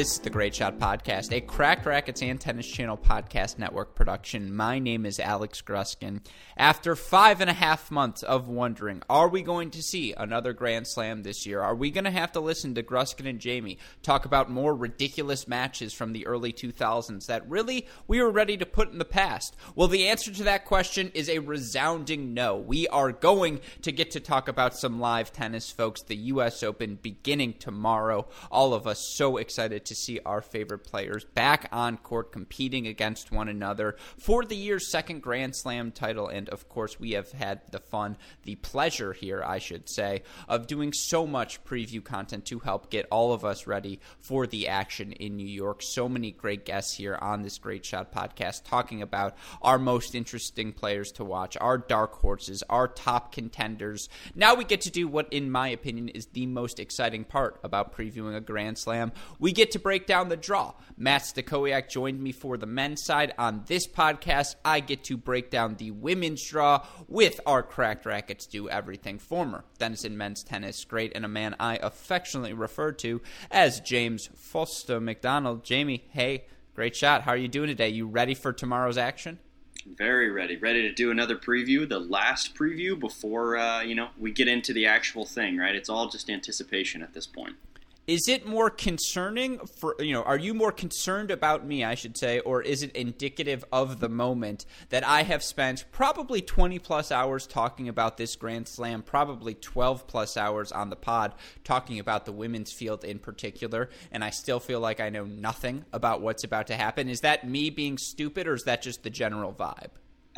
This is the Great Shot Podcast, a Cracked Racquets and Tennis Channel podcast network production. My name is Alex Gruskin. After five and a half months of wondering, are we going to see another Grand Slam this year? Are we going to have to listen to Gruskin and Jamie talk about more ridiculous matches from the early 2000s that really we were ready to put in the past? Well, the answer to that question is a resounding no. We are going to get to talk about some live tennis, folks. The U.S. Open beginning tomorrow. All of us so excited to see our favorite players back on court competing against one another for the year's second Grand Slam title. And of course, we have had the fun, the pleasure here, I should say, of doing so much preview content to help get all of us ready for the action in New York. So many great guests here on this Great Shot podcast talking about our most interesting players to watch, our dark horses, our top contenders. Now we get to do what, in my opinion, is the most exciting part about previewing a Grand Slam. We get to break down the draw. Matt Stakowiak joined me for the men's side. On this podcast, I get to break down the women's draw with our Cracked Racquets Do Everything former Denison men's tennis great and a man I affectionately refer to as James Foster McDonald. Jamie, hey, great shot. How are you doing today? You ready for tomorrow's action? Very ready, ready to do another preview, the last preview before uh, you know we get into the actual thing. Right? It's all just anticipation at this point is it more concerning for you know are you more concerned about me i should say or is it indicative of the moment that i have spent probably 20 plus hours talking about this grand slam probably 12 plus hours on the pod talking about the women's field in particular and i still feel like i know nothing about what's about to happen? Is that me being stupid or is that just the general vibe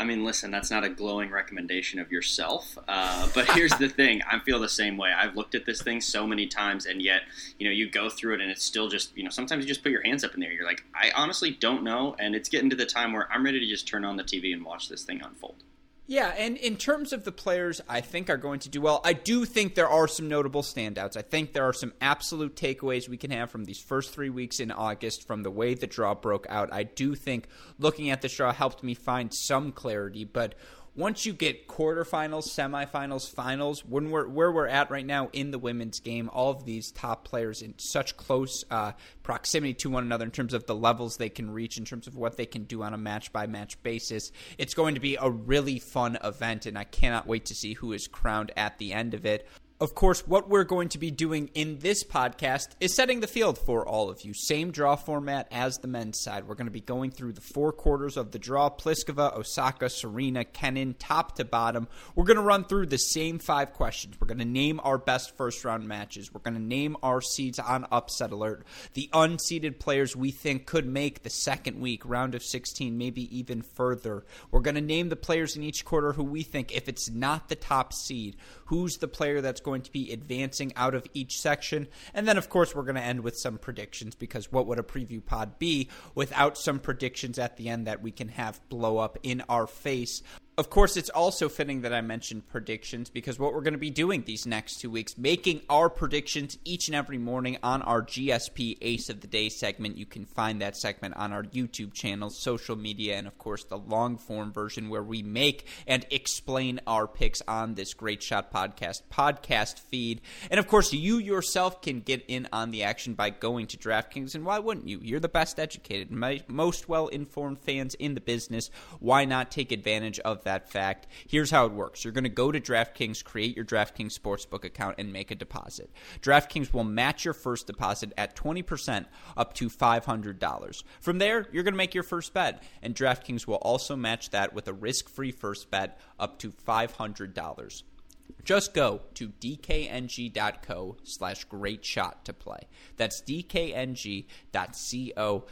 I mean, listen, that's not a glowing recommendation of yourself. Uh, but here's the thing: I feel the same way. I've looked at this thing so many times, and yet, you know, you go through it, and it's still just, you know, sometimes you just put your hands up in there. You're like, I honestly don't know, and it's getting to the time where I'm ready to just turn on the TV and watch this thing unfold. Yeah, and in terms of the players I think are going to do well, I do think there are some notable standouts. I think there are some absolute takeaways we can have from these first three weeks in August from the way the draw broke out. I do think looking at the draw helped me find some clarity, but once you get quarterfinals, semifinals, finals, when we're where we're at right now in the women's game, all of these top players in such close uh, proximity to one another in terms of the levels they can reach, in terms of what they can do on a match by match basis, it's going to be a really fun event, and I cannot wait to see who is crowned at the end of it. Of course, what we're going to be doing in this podcast is setting the field for all of you. Same draw format as the men's side. We're going to be going through the four quarters of the draw Pliskova, Osaka, Serena, Kenin, top to bottom. We're going to run through the same five questions. We're going to name our best first round matches. We're going to name our seeds on upset alert, the unseeded players we think could make the second week, round of 16, maybe even further. We're going to name the players in each quarter who we think, if it's not the top seed, who's the player that's going to be advancing out of each section. And then, of course, we're going to end with some predictions because what would a preview pod be without some predictions at the end that we can have blow up in our face? Of course, it's also fitting that I mentioned predictions because what we're going to be doing these next two weeks, making our predictions each and every morning on our GSP Ace of the Day segment. You can find that segment on our YouTube channel, social media, and of course the long form version where we make and explain our picks on this Great Shot Podcast podcast feed. And of course, you yourself can get in on the action by going to DraftKings. And why wouldn't you? You're the best educated, most well informed fans in the business. Why not take advantage of that fact. Here's how it works you're going to go to DraftKings, create your DraftKings Sportsbook account, and make a deposit. DraftKings will match your first deposit at 20% up to $500. From there, you're going to make your first bet, and DraftKings will also match that with a risk free first bet up to $500. Just go to dkng.co slash great shot to play. That's dkng.co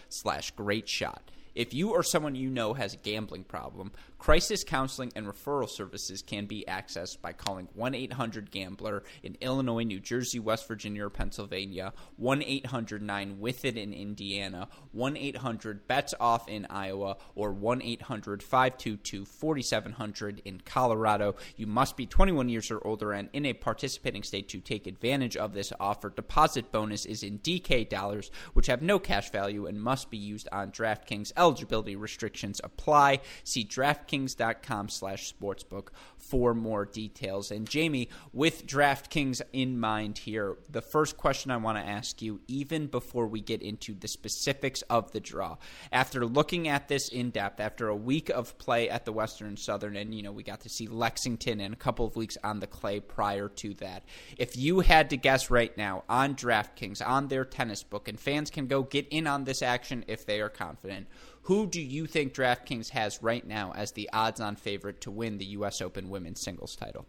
slash great shot. If you or someone you know has a gambling problem, crisis counseling and referral services can be accessed by calling 1 800 Gambler in Illinois, New Jersey, West Virginia, or Pennsylvania, 1 800 9 with it in Indiana, 1 800 bets off in Iowa, or 1 800 522 4700 in Colorado. You must be 21 years or older and in a participating state to take advantage of this offer. Deposit bonus is in DK dollars, which have no cash value and must be used on DraftKings Eligibility restrictions apply. See DraftKings.com slash sportsbook for more details. And Jamie, with DraftKings in mind here, the first question I want to ask you, even before we get into the specifics of the draw, after looking at this in depth, after a week of play at the Western Southern, and you know, we got to see Lexington and a couple of weeks on the clay prior to that. If you had to guess right now on DraftKings, on their tennis book, and fans can go get in on this action if they are confident, who do you think DraftKings has right now as the odds on favorite to win the U.S. Open women's singles title?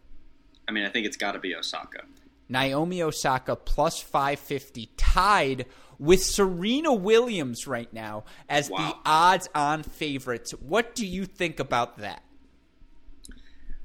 I mean, I think it's got to be Osaka. Naomi Osaka plus 550, tied with Serena Williams right now as wow. the odds on favorites. What do you think about that?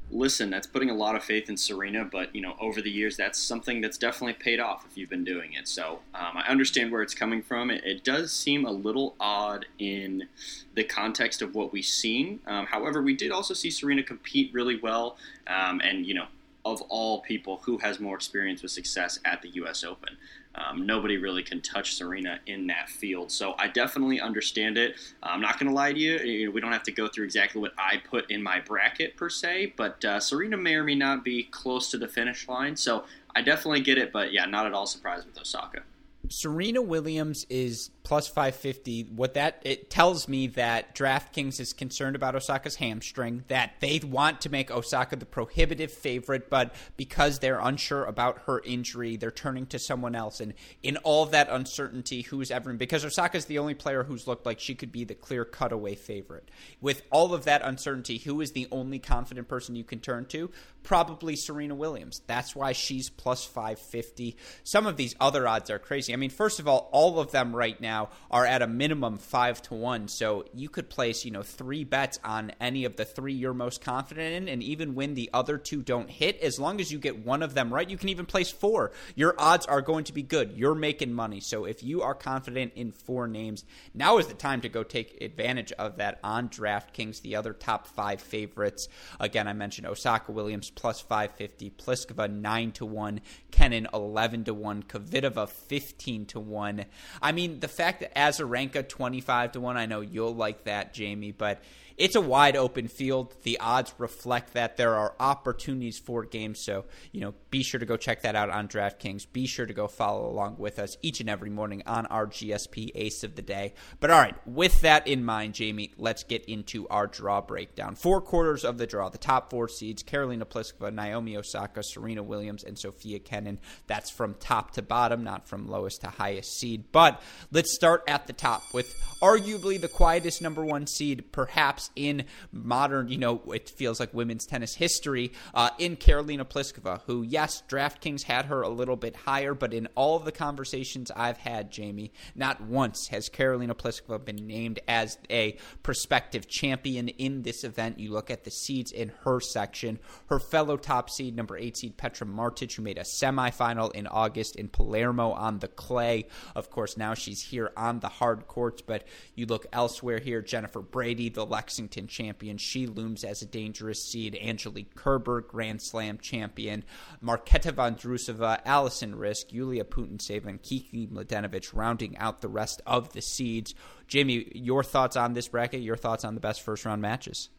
Listen, that's putting a lot of faith in Serena, but you know, over the years, that's something that's definitely paid off if you've been doing it. So um, I understand where it's coming from. It, it, does seem a little odd in the context of what we've seen. Um, however, we did also see Serena compete really well, um, and you know, of all people, who has more experience with success at the U.S. Open? Um, nobody really can touch Serena in that field. So I definitely understand it. I'm not going to lie to you, we don't have to go through exactly what I put in my bracket per se, but uh, Serena may or may not be close to the finish line. So I definitely get it, but yeah, not at all surprised with Osaka. Serena Williams is plus 550. What that it tells me that DraftKings is concerned about Osaka's hamstring, that they want to make Osaka the prohibitive favorite, but because they're unsure about her injury, they're turning to someone else. And in all that uncertainty, who's ever because Osaka's the only player who's looked like she could be the clear cutaway favorite. With all of that uncertainty, who is the only confident person you can turn to? Probably Serena Williams. That's why she's plus 550. Some of these other odds are crazy. I mean, first of all, all of them right now are at a minimum five to one. So you could place, you know, three bets on any of the three you're most confident in, and even when the other two don't hit, as long as you get one of them right, you can even place four. Your odds are going to be good. You're making money. So if you are confident in four names, now is the time to go take advantage of that on DraftKings. The other top five favorites, again, I mentioned Osaka Williams plus 550, Pliskova 9 to 1, Kenin 11 to 1, Kvitova 15 to 1. I mean, the fact that Azarenka 25 to 1, I know you'll like that, Jamie, but it's a wide open field. The odds reflect that there are opportunities for games. So, you know, be sure to go check that out on DraftKings. Be sure to go follow along with us each and every morning on our GSP Ace of the Day. But all right, with that in mind, Jamie, let's get into our draw breakdown. Four quarters of the draw, the top four seeds Karolina Pliskova, Naomi Osaka, Serena Williams, and Sofia Kenin. That's from top to bottom, not from lowest to highest seed. But let's start at the top with arguably the quietest number one seed, perhaps in modern, you know, it feels like women's tennis history, uh, in Karolina Pliskova, who, yes, DraftKings had her a little bit higher, but in all of the conversations I've had, Jamie, not once has Karolina Pliskova been named as a prospective champion in this event. You look at the seeds in her section. Her fellow top seed, number eight seed Petra Martic, who made a semifinal in August in Palermo on the clay. Of course, now she's here on the hard courts, but you look elsewhere here, Jennifer Brady, the Lex Lexington champion. She looms as a dangerous seed. Angelique Kerber, Grand Slam champion. Marketa Vondrousova, Alison Riske, Yulia Putintseva, and Kiki Mladenovic rounding out the rest of the seeds. Jamie, your thoughts on this bracket? Your thoughts on the best first round matches?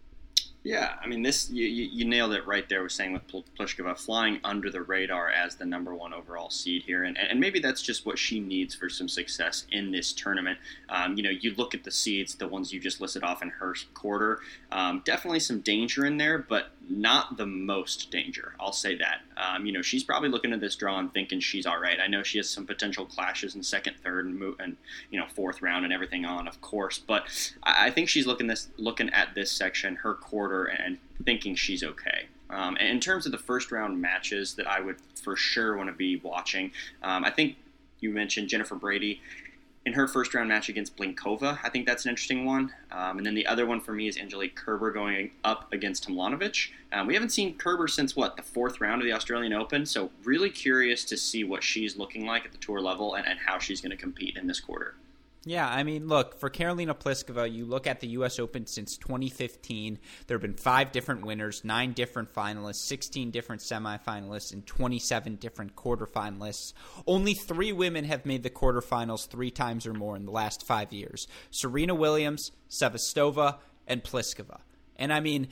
Yeah, I mean, this you, you nailed it right there. Was saying with Pliskova flying under the radar as the number one overall seed here, and, and maybe that's just what she needs for some success in this tournament. Um, you know, you look at the seeds, the ones you just listed off in her quarter. Um, definitely some danger in there, but not the most danger. I'll say that. Um, you know, she's probably looking at this draw and thinking she's all right. I know she has some potential clashes in second, third, and, and you know fourth round and everything on, of course. But I, I think she's looking this looking at this section, her quarter, and thinking she's okay. Um, in terms of the first round matches that I would for sure want to be watching, um, I think you mentioned Jennifer Brady in her first round match against Blinkova. I think that's an interesting one. Um, and then the other one for me is Angelique Kerber going up against Tomljanovic. Um, we haven't seen Kerber since what the fourth round of the Australian Open, so really curious to see what she's looking like at the tour level and, and how she's going to compete in this quarter. Yeah, I mean, look, for Karolina Pliskova, you look at the U.S. Open since 2015, there have been five different winners, nine different finalists, 16 different semifinalists, and 27 different quarterfinalists. Only three women have made the quarterfinals three times or more in the last five years Serena Williams, Sevastova, and Pliskova. And I mean,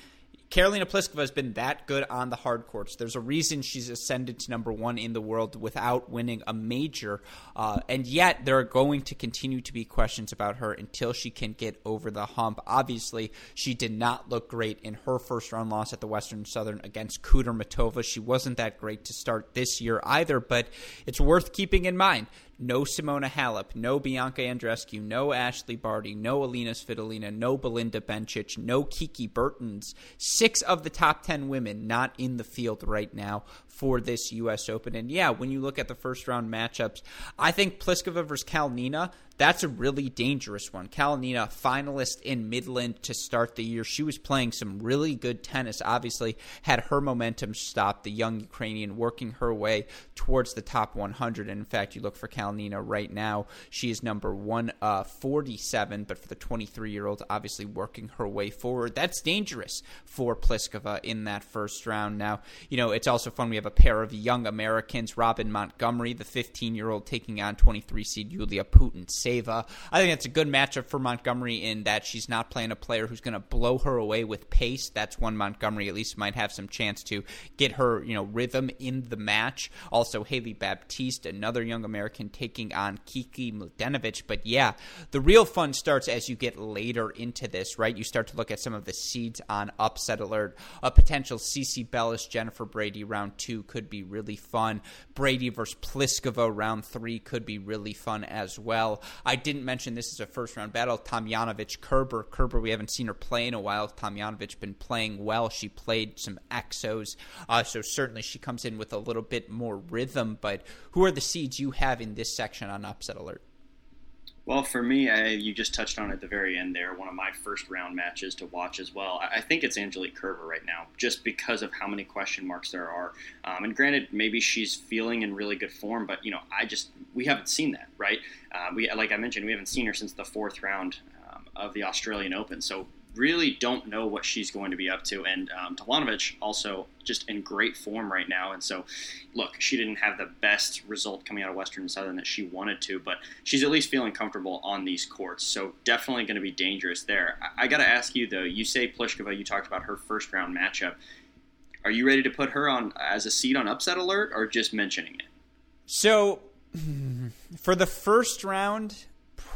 Karolina Pliskova has been that good on the hard courts. There's a reason she's ascended to number one in the world without winning a major, uh, and yet there are going to continue to be questions about her until she can get over the hump. Obviously, she did not look great in her first round loss at the Western Southern against Kudermetova. She wasn't that great to start this year either, but it's worth keeping in mind no Simona Halep, no Bianca Andreescu, no Ashley Barty, no Alina Svitolina, no Belinda Bencic, no Kiki Bertens. Six of the top 10 women not in the field right now for this U.S. Open. And yeah, when you look at the first round matchups, I think Pliskova versus Kalinina, that's a really dangerous one. Kalinina, finalist in Midland to start the year. She was playing some really good tennis. Obviously, had her momentum stopped. The young Ukrainian working her way towards the top 100. And in fact, you look for Kalinina right now. She is number 147, uh, but for the 23 year old, obviously working her way forward. That's dangerous for Pliskova in that first round. Now, you know, it's also fun. We have have a pair of young Americans, Robin Montgomery, the 15 year old, taking on 23 seed Yulia Putintseva. I think that's a good matchup for Montgomery in that she's not playing a player who's going to blow her away with pace. That's one Montgomery at least might have some chance to get her, you know, rhythm in the match. Also, Hailey Baptiste, another young American, taking on Kiki Mladenovic. But yeah, the real fun starts as you get later into this, right? You start to look at some of the seeds on upset alert, a potential CiCi Bellis, Jennifer Brady round two two could be really fun. Brady versus Pliskova round three could be really fun as well. I didn't mention this is a first round battle. Tomljanovic Kerber. Kerber, we haven't seen her play in a while. Tomljanovic been playing well. She played some exos, uh, so certainly she comes in with a little bit more rhythm. But who are the seeds you have in this section on upset alert? Well, for me, I, you just touched on at the very end there. One of my first round matches to watch as well. I, I think it's Angelique Kerber right now, just because of how many question marks there are. Um, and granted, maybe she's feeling in really good form, but you know, I just we haven't seen that, right? Uh, we like I mentioned, we haven't seen her since the fourth round um, of the Australian Open. So really don't know what she's going to be up to. And um, also just in great form right now. And so, look, she didn't have the best result coming out of Western and Southern that she wanted to, but she's at least feeling comfortable on these courts. So definitely going to be dangerous there. I, I got to ask you though. You say Pliskova. You talked about her first round matchup. Are you ready to put her on as a seed on upset alert, or just mentioning it? So, for the first round,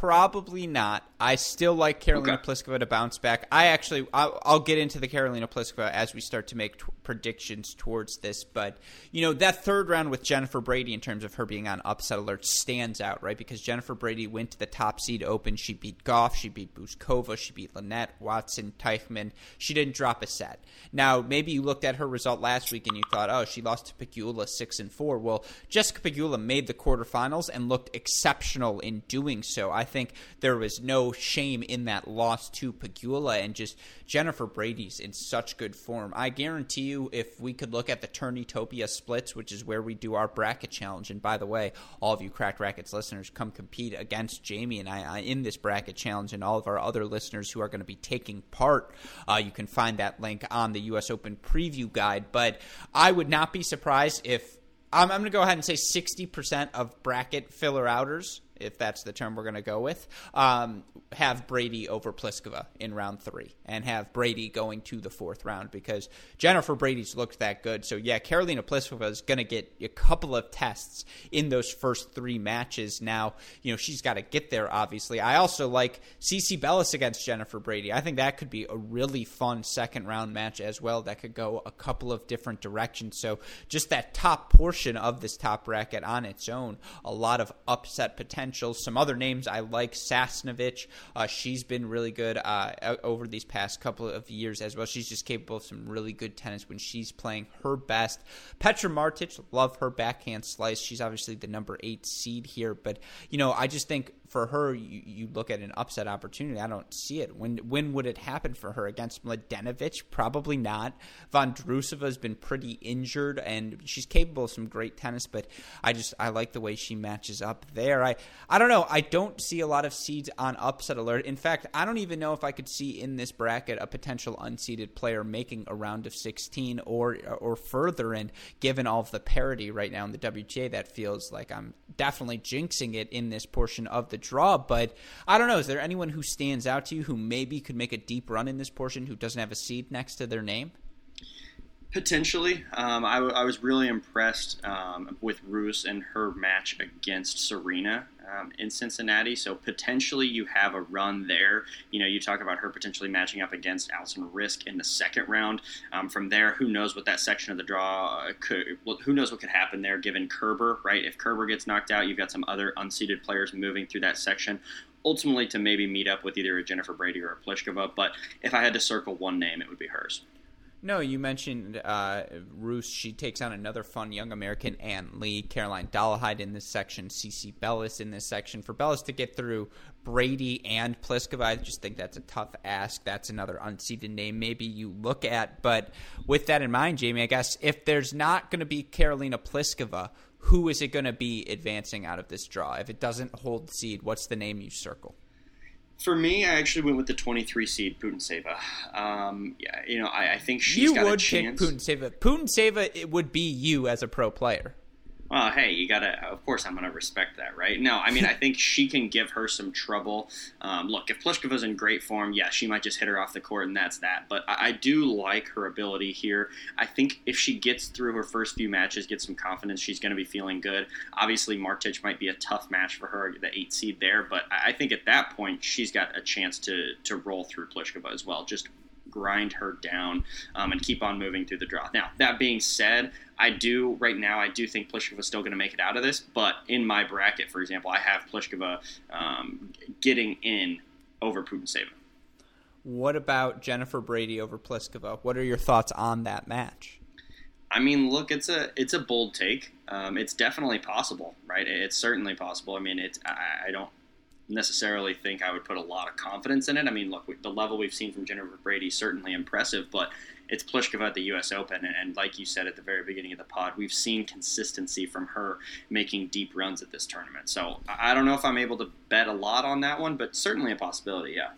probably not. I still like Karolina okay. Pliskova to bounce back. I actually, I'll, I'll, get into the Karolina Pliskova as we start to make t- predictions towards this. But you know, that third round with Jennifer Brady in terms of her being on upset alert stands out, right? Because Jennifer Brady went to the top seed open. She beat Gauff. she beat Bouzkova, she beat Linette, Watson, Teichmann. She didn't drop a set. Now, maybe you looked at her result last week and you thought, oh, she lost to Pegula six and four. Well, Jessica Pegula made the quarterfinals and looked exceptional in doing so. I think there was no shame in that loss to Pegula and just Jennifer Brady's in such good form. I guarantee you, if we could look at the Turnitopia splits, which is where we do our bracket challenge, and by the way, all of you Cracked Racquets listeners, come compete against Jamie and I in this bracket challenge, and all of our other listeners who are going to be taking part. Uh, you can find that link on the U.S. Open preview guide. But I would not be surprised if I'm going to go ahead and say 60% of bracket filler outers if that's the term we're going to go with, um, have Brady over Pliskova in round three and have Brady going to the fourth round because Jennifer Brady's looked that good. So, yeah, Karolina Pliskova is going to get a couple of tests in those first three matches. Now, you know, she's got to get there, obviously. I also like CiCi Bellis against Jennifer Brady. I think that could be a really fun second round match as well that could go a couple of different directions. So, just that top portion of this top bracket on its own, a lot of upset potential Some other names I like Sasnovich. Uh, she's been really good uh, over these past couple of years as well. She's just capable of some really good tennis when she's playing her best. Petra Martic, love her backhand slice. She's obviously the number eight seed here, but you know I just think for her, you, you, look at an upset opportunity. I don't see it. When when would it happen for her against Mladenovic? Probably not. Vondrousova has been pretty injured, and she's capable of some great tennis. But I just I like the way she matches up there. I I don't know. I don't see a lot of seeds on upset alert. In fact, I don't even know if I could see in this bracket a potential unseeded player making a round of 16 or or further. And given all of the parity right now in the WTA, that feels like I'm definitely jinxing it in this portion of the draw. But I don't know. Is there anyone who stands out to you who maybe could make a deep run in this portion who doesn't have a seed next to their name? Potentially, um, I, w- I was really impressed um, with Rus and her match against Serena um, in Cincinnati. So potentially, you have a run there. You know, you talk about her potentially matching up against Alison Riske in the second round. Um, from there, who knows what that section of the draw could? Well, who knows what could happen there? Given Kerber, right? If Kerber gets knocked out, you've got some other unseeded players moving through that section ultimately to maybe meet up with either a Jennifer Brady or a Pliskova. But if I had to circle one name, it would be hers. No, you mentioned uh, Rus. She takes on another fun young American, Ann Li, Caroline Dolehide in this section, CiCi Bellis in this section. For Bellis to get through Brady and Pliskova, I just think that's a tough ask. That's another unseeded name maybe you look at. But with that in mind, Jamie, I guess if there's not going to be Karolina Pliskova, who is it going to be advancing out of this draw? If it doesn't hold seed, what's the name you circle? For me, I actually went with the 23 seed Putintseva. Um, yeah, you know, I, I think she's you got would a chance. pick Putintseva. Putintseva it would be you as a pro player well, hey, you gotta. Of course, I'm gonna respect that, right? No, I mean, I think she can give her some trouble. Um, look, if Pliskova's in great form, yeah, she might just hit her off the court, and that's that. But I, I, do like her ability here. I think if she gets through her first few matches, gets some confidence, she's gonna be feeling good. Obviously, Martic might be a tough match for her, the eight seed there, but I think at that point, she's got a chance to to roll through Pliskova as well. Just grind her down um, and keep on moving through the draw. Now, that being said, I do right now. I do think Pliskova is still going to make it out of this, but in my bracket, for example, I have Pliskova um, getting in over Putintseva. What about Jennifer Brady over Pliskova? What are your thoughts on that match? I mean, look, it's a it's a bold take. Um, it's definitely possible, right? It's certainly possible. I mean, it's I, I don't necessarily think I would put a lot of confidence in it. I mean, look, the level we've seen from Jennifer Brady certainly impressive, but it's Pliskova at the U.S. Open, and, like you said at the very beginning of the pod, we've seen consistency from her making deep runs at this tournament. So I don't know if I'm able to bet a lot on that one, but certainly a possibility. Yeah.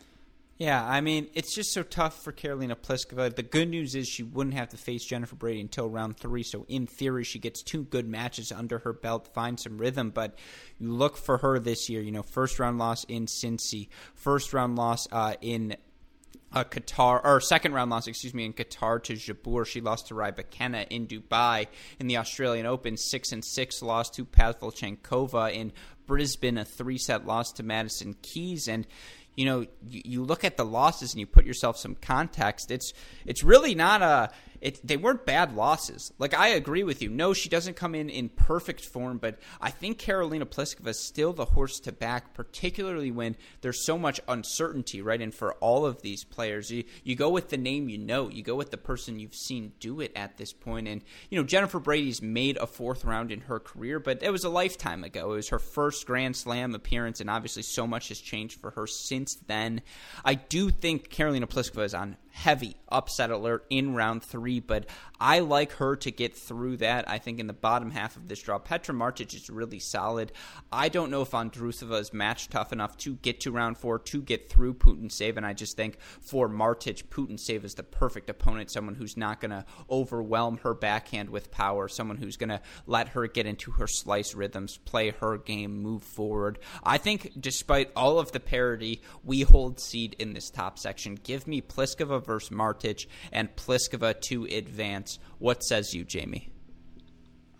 Yeah, I mean, it's just so tough for Karolina Pliskova. The good news is she wouldn't have to face Jennifer Brady until round three, so in theory, she gets two good matches under her belt, find some rhythm. But you look for her this year, you know, first round loss in Cincy, first round loss uh, in uh, Qatar or second round loss, excuse me, in Qatar to Jabeur. She lost to Rybakina in Dubai in the Australian Open. Six and six loss to Pavlyuchenkova in Brisbane. A three set loss to Madison Keys and you know, you, you look at the losses and you put yourself some context. It's it's really not a it, they weren't bad losses. Like I agree with you. No, she doesn't come in in perfect form, but I think Karolina Pliskova is still the horse to back, particularly when there's so much uncertainty, right? And for all of these players, you you go with the name you know, you go with the person you've seen do it at this point. And you know, Jennifer Brady's made a fourth round in her career, but it was a lifetime ago. It was her first Grand Slam appearance, and obviously so much has changed for her since then. I do think Karolina Pliskova is on heavy upset alert in round three, but I like her to get through that. I think in the bottom half of this draw, Petra Martic is really solid. I don't know if Vondrousova is match tough enough to get to round four, to get through Putintseva, and I just think for Martic, Putintseva is the perfect opponent, someone who's not going to overwhelm her backhand with power, someone who's going to let her get into her slice rhythms, play her game, move forward. I think despite all of the parity, we hold seed in this top section. Give me Pliskova versus Martic and Pliskova to advance. What says you, Jamie?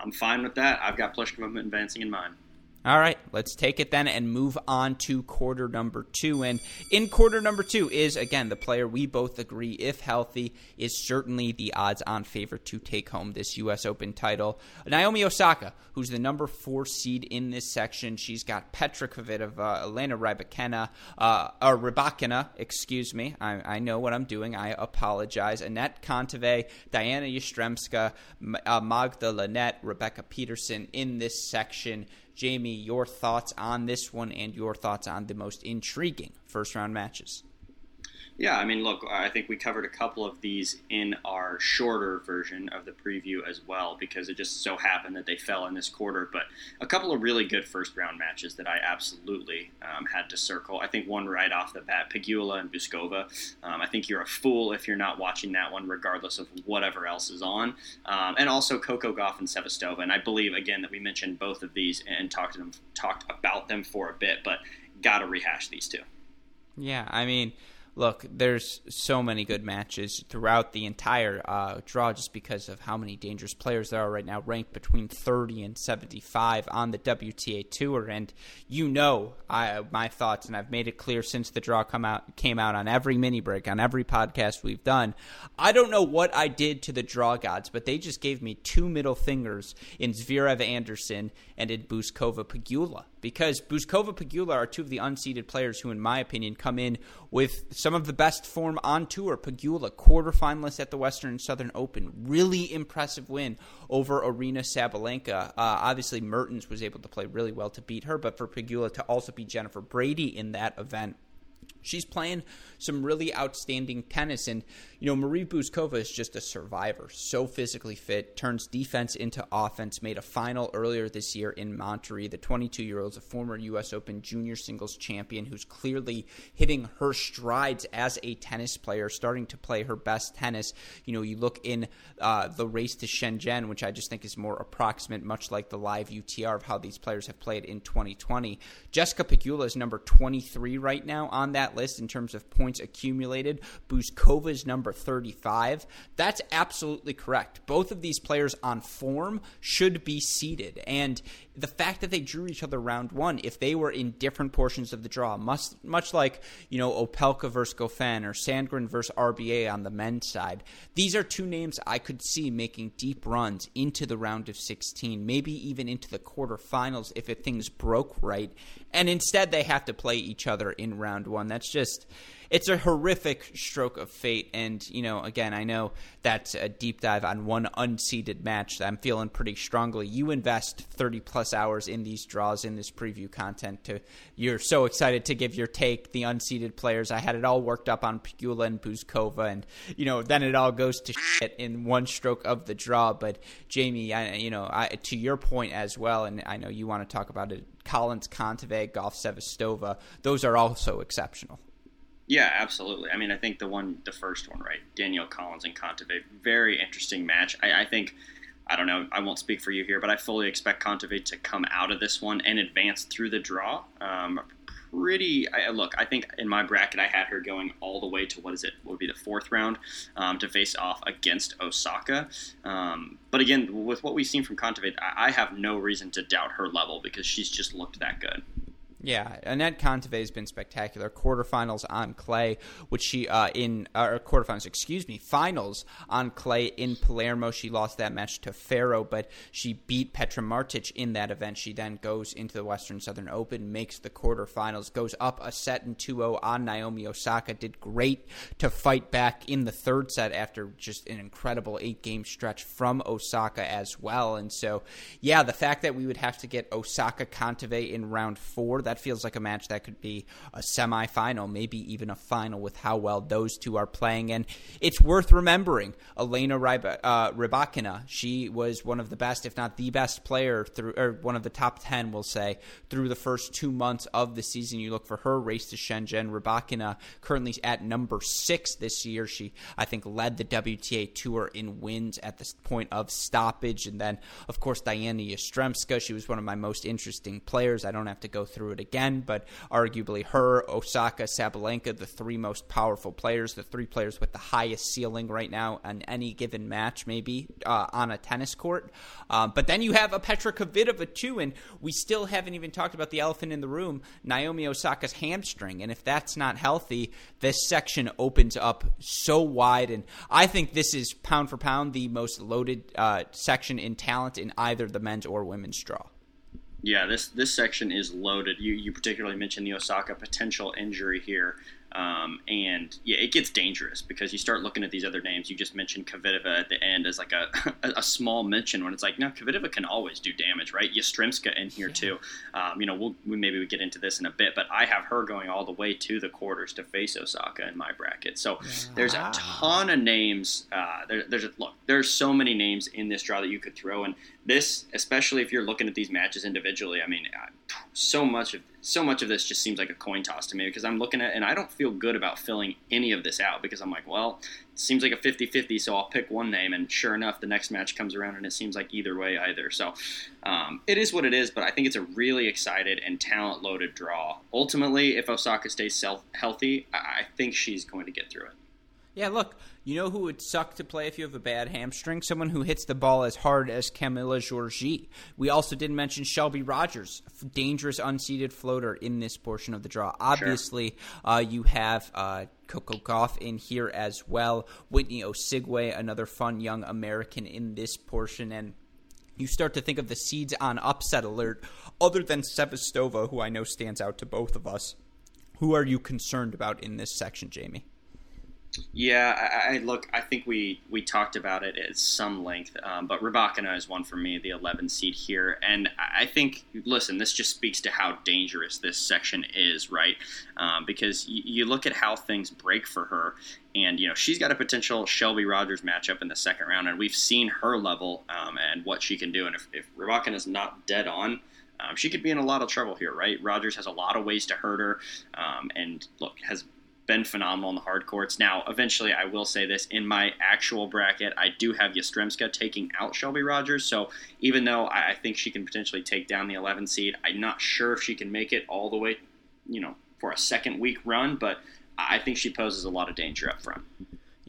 I'm fine with that. I've got Pliskova advancing in mind. All right, let's take it then and move on to quarter number two. And in quarter number two is, again, the player we both agree, if healthy, is certainly the odds on favorite to take home this U.S. Open title. Naomi Osaka, who's the number four seed in this section. She's got Petra Kvitova, Elena Rybakina, uh, or Rybakina, excuse me. I, I, know what I'm doing. I apologize. Anett Kontaveit, Diana Yastremska, uh, Magda Linette, Rebecca Peterson in this section. Jamie, your thoughts on this one and your thoughts on the most intriguing first round matches. Yeah, I mean, look, I think we covered a couple of these in our shorter version of the preview as well because it just so happened that they fell in this quarter. But a couple of really good first round matches that I absolutely um, had to circle. I think one right off the bat, Pegula and Bouzkova. Um, I think you're a fool if you're not watching that one, regardless of whatever else is on. Um, and also Coco Gauff and Sevastova. And I believe again that we mentioned both of these and talked them, talked about them for a bit, but got to rehash these two. Yeah, I mean look, there's so many good matches throughout the entire uh, draw just because of how many dangerous players there are right now, ranked between 30 and 75 on the WTA Tour. And you know I, my thoughts, and I've made it clear since the draw come out came out on every mini break, on every podcast we've done. I don't know what I did to the draw gods, but they just gave me two middle fingers in Zverev Anderson and in Bouzkova Pegula because Bouzkova Pegula are two of the unseeded players who, in my opinion, come in with some of the best form on tour. Pegula, quarterfinalist at the Western and Southern Open, really impressive win over Aryna Sabalenka. Uh, obviously, Mertens was able to play really well to beat her, but for Pegula to also beat Jennifer Brady in that event she's playing some really outstanding tennis. And, you know, Marie Bouzkova is just a survivor. So physically fit, turns defense into offense, made a final earlier this year in Monterrey. The 22 year old is a former U.S. Open junior singles champion who's clearly hitting her strides as a tennis player, starting to play her best tennis. You know, you look in uh, the race to Shenzhen, which I just think is more approximate, much like the live UTR of how these players have played in 2020. Jessica Pegula is number 23 right now on that list in terms of points accumulated. Bouzkova's number 35. That's absolutely correct. Both of these players on form should be seeded. And the fact that they drew each other round one, if they were in different portions of the draw, much, much like, you know, Opelka versus Goffin or Sandgren versus RBA on the men's side, these are two names I could see making deep runs into the round of 16, maybe even into the quarterfinals if it, things broke right. And instead, they have to play each other in round one. That's just it's a horrific stroke of fate. And you know, again, I know that's a deep dive on one unseeded match that I'm feeling pretty strongly. You invest 30 plus hours in these draws in this preview content. To you're so excited to give your take. The unseeded players, I had it all worked up on Pegula and Bouzkova, and you know, then it all goes to shit in one stroke of the draw. But Jamie, I, you know, I, to your point as well, and I know you want to talk about it. Collins, Kontaveit, Gauff, Sevastova, those are also exceptional. Yeah, absolutely. I mean, I think the one, the first one, right? Danielle Collins and Kontaveit, very interesting match. I, I, think, I don't know, I won't speak for you here, but I fully expect Kontaveit to come out of this one and advance through the draw. Um, pretty, I, look, I think in my bracket I had her going all the way to what is it? What would be the fourth round um, to face off against Osaka. Um, but again, with what we've seen from Kontaveit, I, I have no reason to doubt her level because she's just looked that good. Yeah, Anett Kontaveit has been spectacular. Quarterfinals on clay, which she uh, in or quarterfinals, excuse me, finals on clay in Palermo. She lost that match to Ferro, but she beat Petra Martic in that event. She then goes into the Western Southern Open, makes the quarterfinals, goes up a set in 2-0 on Naomi Osaka. Did great to fight back in the third set after just an incredible eight-game stretch from Osaka as well. And so, yeah, the fact that we would have to get Osaka Kontaveit in round four. That that feels like a match that could be a semifinal, maybe even a final with how well those two are playing. And it's worth remembering Elena Ryba, uh, Rybakina. She was one of the best, if not the best player through, or one of the top 10, we'll say, through the first two months of the season. You look for her race to Shenzhen. Rybakina currently at number six this year. She, I think, led the WTA Tour in wins at the point of stoppage. And then, of course, Diana Yastremska. She was one of my most interesting players. I don't have to go through it again, but arguably her, Osaka, Sabalenka, the three most powerful players, the three players with the highest ceiling right now on any given match, maybe uh, on a tennis court. Uh, but then you have a Petra Kvitova too, and we still haven't even talked about the elephant in the room, Naomi Osaka's hamstring. And if that's not healthy, this section opens up so wide. And I think this is pound for pound the most loaded uh, section in talent in either the men's or women's draw. Yeah, this this section is loaded. You you particularly mentioned the Osaka potential injury here. Um, and yeah, it gets dangerous because you start looking at these other names. You just mentioned Kvitova at the end as like a, a, small mention when it's like, no, Kvitova can always do damage, right? Yastremska in here too. Um, you know, we'll, we maybe we get into this in a bit, but I have her going all the way to the quarters to face Osaka in my bracket. So yeah. there's a ton of names. Uh, there, there's a, look, there's so many names in this draw that you could throw, and this, especially if you're looking at these matches individually, I mean, uh, so much of so much of this just seems like a coin toss to me because I'm looking at and I don't feel good about filling any of this out because I'm like, well, it seems like a 50-50, so I'll pick one name, and sure enough, the next match comes around and it seems like either way either. So um, it is what it is, but I think it's a really excited and talent-loaded draw. Ultimately, if Osaka stays self- healthy, I think she's going to get through it. Yeah, look, you know who would suck to play if you have a bad hamstring? Someone who hits the ball as hard as Camila Giorgi. We also didn't mention Shelby Rogers, dangerous unseeded floater in this portion of the draw. Obviously, sure. uh, you have uh, Coco Gauff in here as well. Whitney Osuigwe, another fun young American in this portion, and you start to think of the seeds on upset alert, other than Sevastova, who I know stands out to both of us. Who are you concerned about in this section, Jamie? Yeah, I, I, look. I think we we talked about it at some length, um, but Rybakina is one for me, the 11 seed here, and I think listen, this just speaks to how dangerous this section is, right? Um, because y- you look at how things break for her, and you know she's got a potential Shelby Rogers matchup in the second round, and we've seen her level um, and what she can do, and if, if Rybakina is not dead on. Um, she could be in a lot of trouble here, right? Rogers has a lot of ways to hurt her, um, and look has been phenomenal in the hard courts. Now, eventually, I will say this in my actual bracket, I do have Yastremska taking out Shelby Rogers. So even though I think she can potentially take down the 11 seed, I'm not sure if she can make it all the way, you know, for a second week run. But I think she poses a lot of danger up front.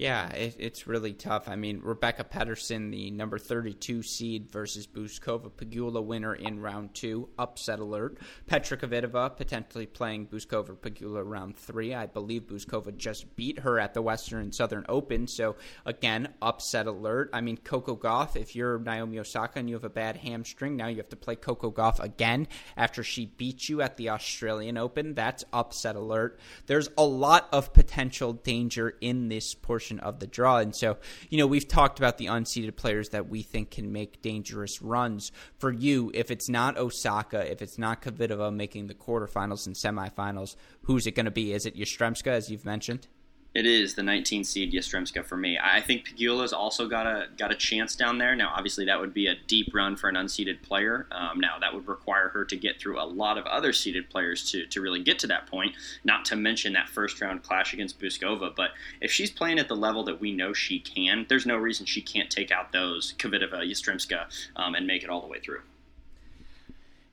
Yeah, it, it's really tough. I mean, Rebecca Peterson, the number 32 seed versus Bouzkova Pegula winner in round two, upset alert. Petra Kvitova potentially playing Bouzkova Pegula round three. I believe Bouzkova just beat her at the Western and Southern Open, so again, upset alert. I mean, Coco Gauff, if you're Naomi Osaka and you have a bad hamstring, now you have to play Coco Gauff again after she beat you at the Australian Open. That's upset alert. There's a lot of potential danger in this portion portion of the draw. And so, you know, we've talked about the unseeded players that we think can make dangerous runs. For you, if it's not Osaka, if it's not Kvitova making the quarterfinals and semifinals, who's it going to be? Is it Yastremska, as you've mentioned? It is the 19 seed Yastremska for me. I think Pegula's also got a got a chance down there. Now, obviously, that would be a deep run for an unseeded player. Um, now, that would require her to get through a lot of other seeded players to, to really get to that point. Not to mention that first round clash against Bouzkova. But if she's playing at the level that we know she can, there's no reason she can't take out those Kvitova, Yastremska, um, and make it all the way through.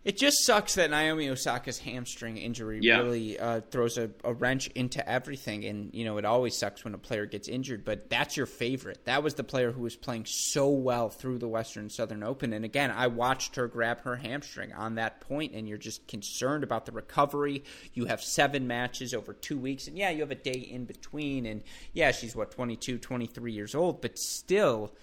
It just sucks that Naomi Osaka's hamstring injury yeah. really uh, throws a, a, wrench into everything. And, you know, it always sucks when a player gets injured, but that's your favorite. That was the player who was playing so well through the Western Southern Open. And again, I watched her grab her hamstring on that point, and you're just concerned about the recovery. You have seven matches over two weeks, and yeah, you have a day in between. And yeah, she's what, 22, 23 years old, but still,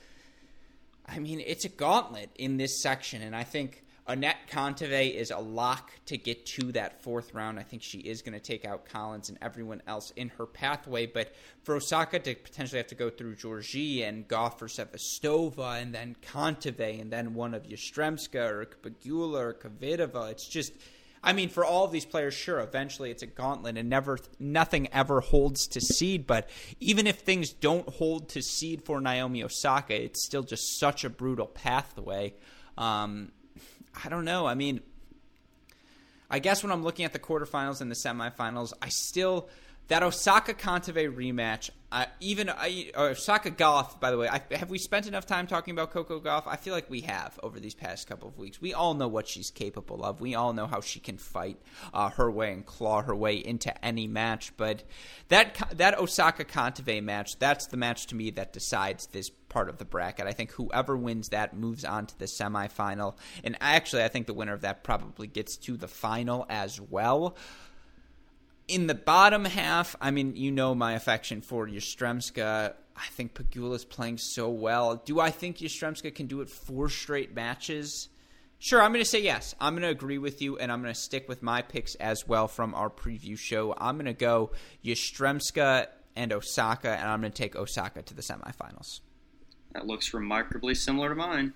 I mean, it's a gauntlet in this section. And I think Anett Kontaveit is a lock to get to that fourth round. I think she is going to take out Collins and everyone else in her pathway. But for Osaka to potentially have to go through Giorgi and Gauff or Sevastova and then Kontaveit and then one of Yastremska or Pegula or Kvitova, it's just. I mean, for all of these players, sure, eventually it's a gauntlet, and never, nothing ever holds to seed. But even if things don't hold to seed for Naomi Osaka, it's still just such a brutal pathway. Um, I don't know. I mean, I guess when I'm looking at the quarterfinals and the semifinals, I still that Osaka Kontaveit rematch, uh, even Osaka Gauff. by the way, I, have we spent enough time talking about Coco Gauff? I feel like we have over these past couple of weeks. We all know what she's capable of. We all know how she can fight uh, her way and claw her way into any match. But that that Osaka Kontaveit match, that's the match to me that decides this part of the bracket. I think whoever wins that moves on to the semifinal. And actually, I think the winner of that probably gets to the final as well in the bottom half, I mean, you know my affection for Yastremska. I think Pegula's playing so well. Do I think Yastremska can do it four straight matches? Sure, I'm going to say yes. I'm going to agree with you, and I'm going to stick with my picks as well from our preview show. I'm going to go Yastremska and Osaka, and I'm going to take Osaka to the semifinals. That looks remarkably similar to mine.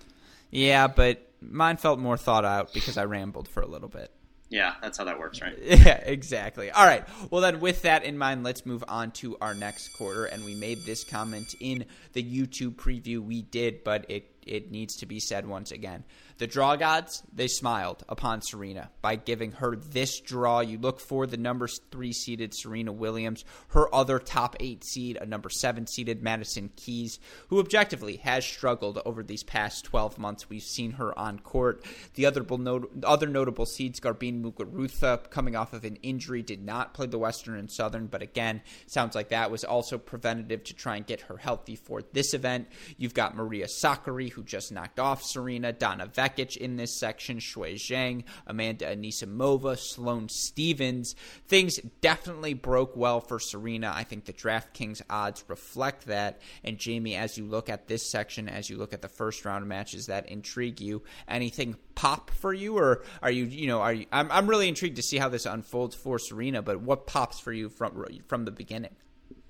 Yeah, but mine felt more thought out because I rambled for a little bit. Yeah, that's how that works, right? Yeah, exactly. All right. Well, then, with that in mind, let's move on to our next quarter. And we made this comment in the YouTube preview. We did, but it it needs to be said once again. The draw gods, they smiled upon Serena by giving her this draw. You look for the number three seeded Serena Williams, her other top eight seed, a number seven seeded Madison Keys, who objectively has struggled over these past 12 months. We've seen her on court. The other, other notable seeds, Garbine Muguruza, coming off of an injury, did not play the Western and Southern, but again, sounds like that was also preventative to try and get her healthy for this event. You've got Maria Sakkari, who just knocked off Serena, Donna In this section, Shuai Zhang, Amanda Anisimova, Sloane Stevens. Things definitely broke well for Serena. I think the DraftKings odds reflect that. And Jamie, as you look at this section, as you look at the first round matches that intrigue you, anything pop for you, or are you, you know, are you? I'm, I'm really intrigued to see how this unfolds for Serena. But what pops for you from from the beginning?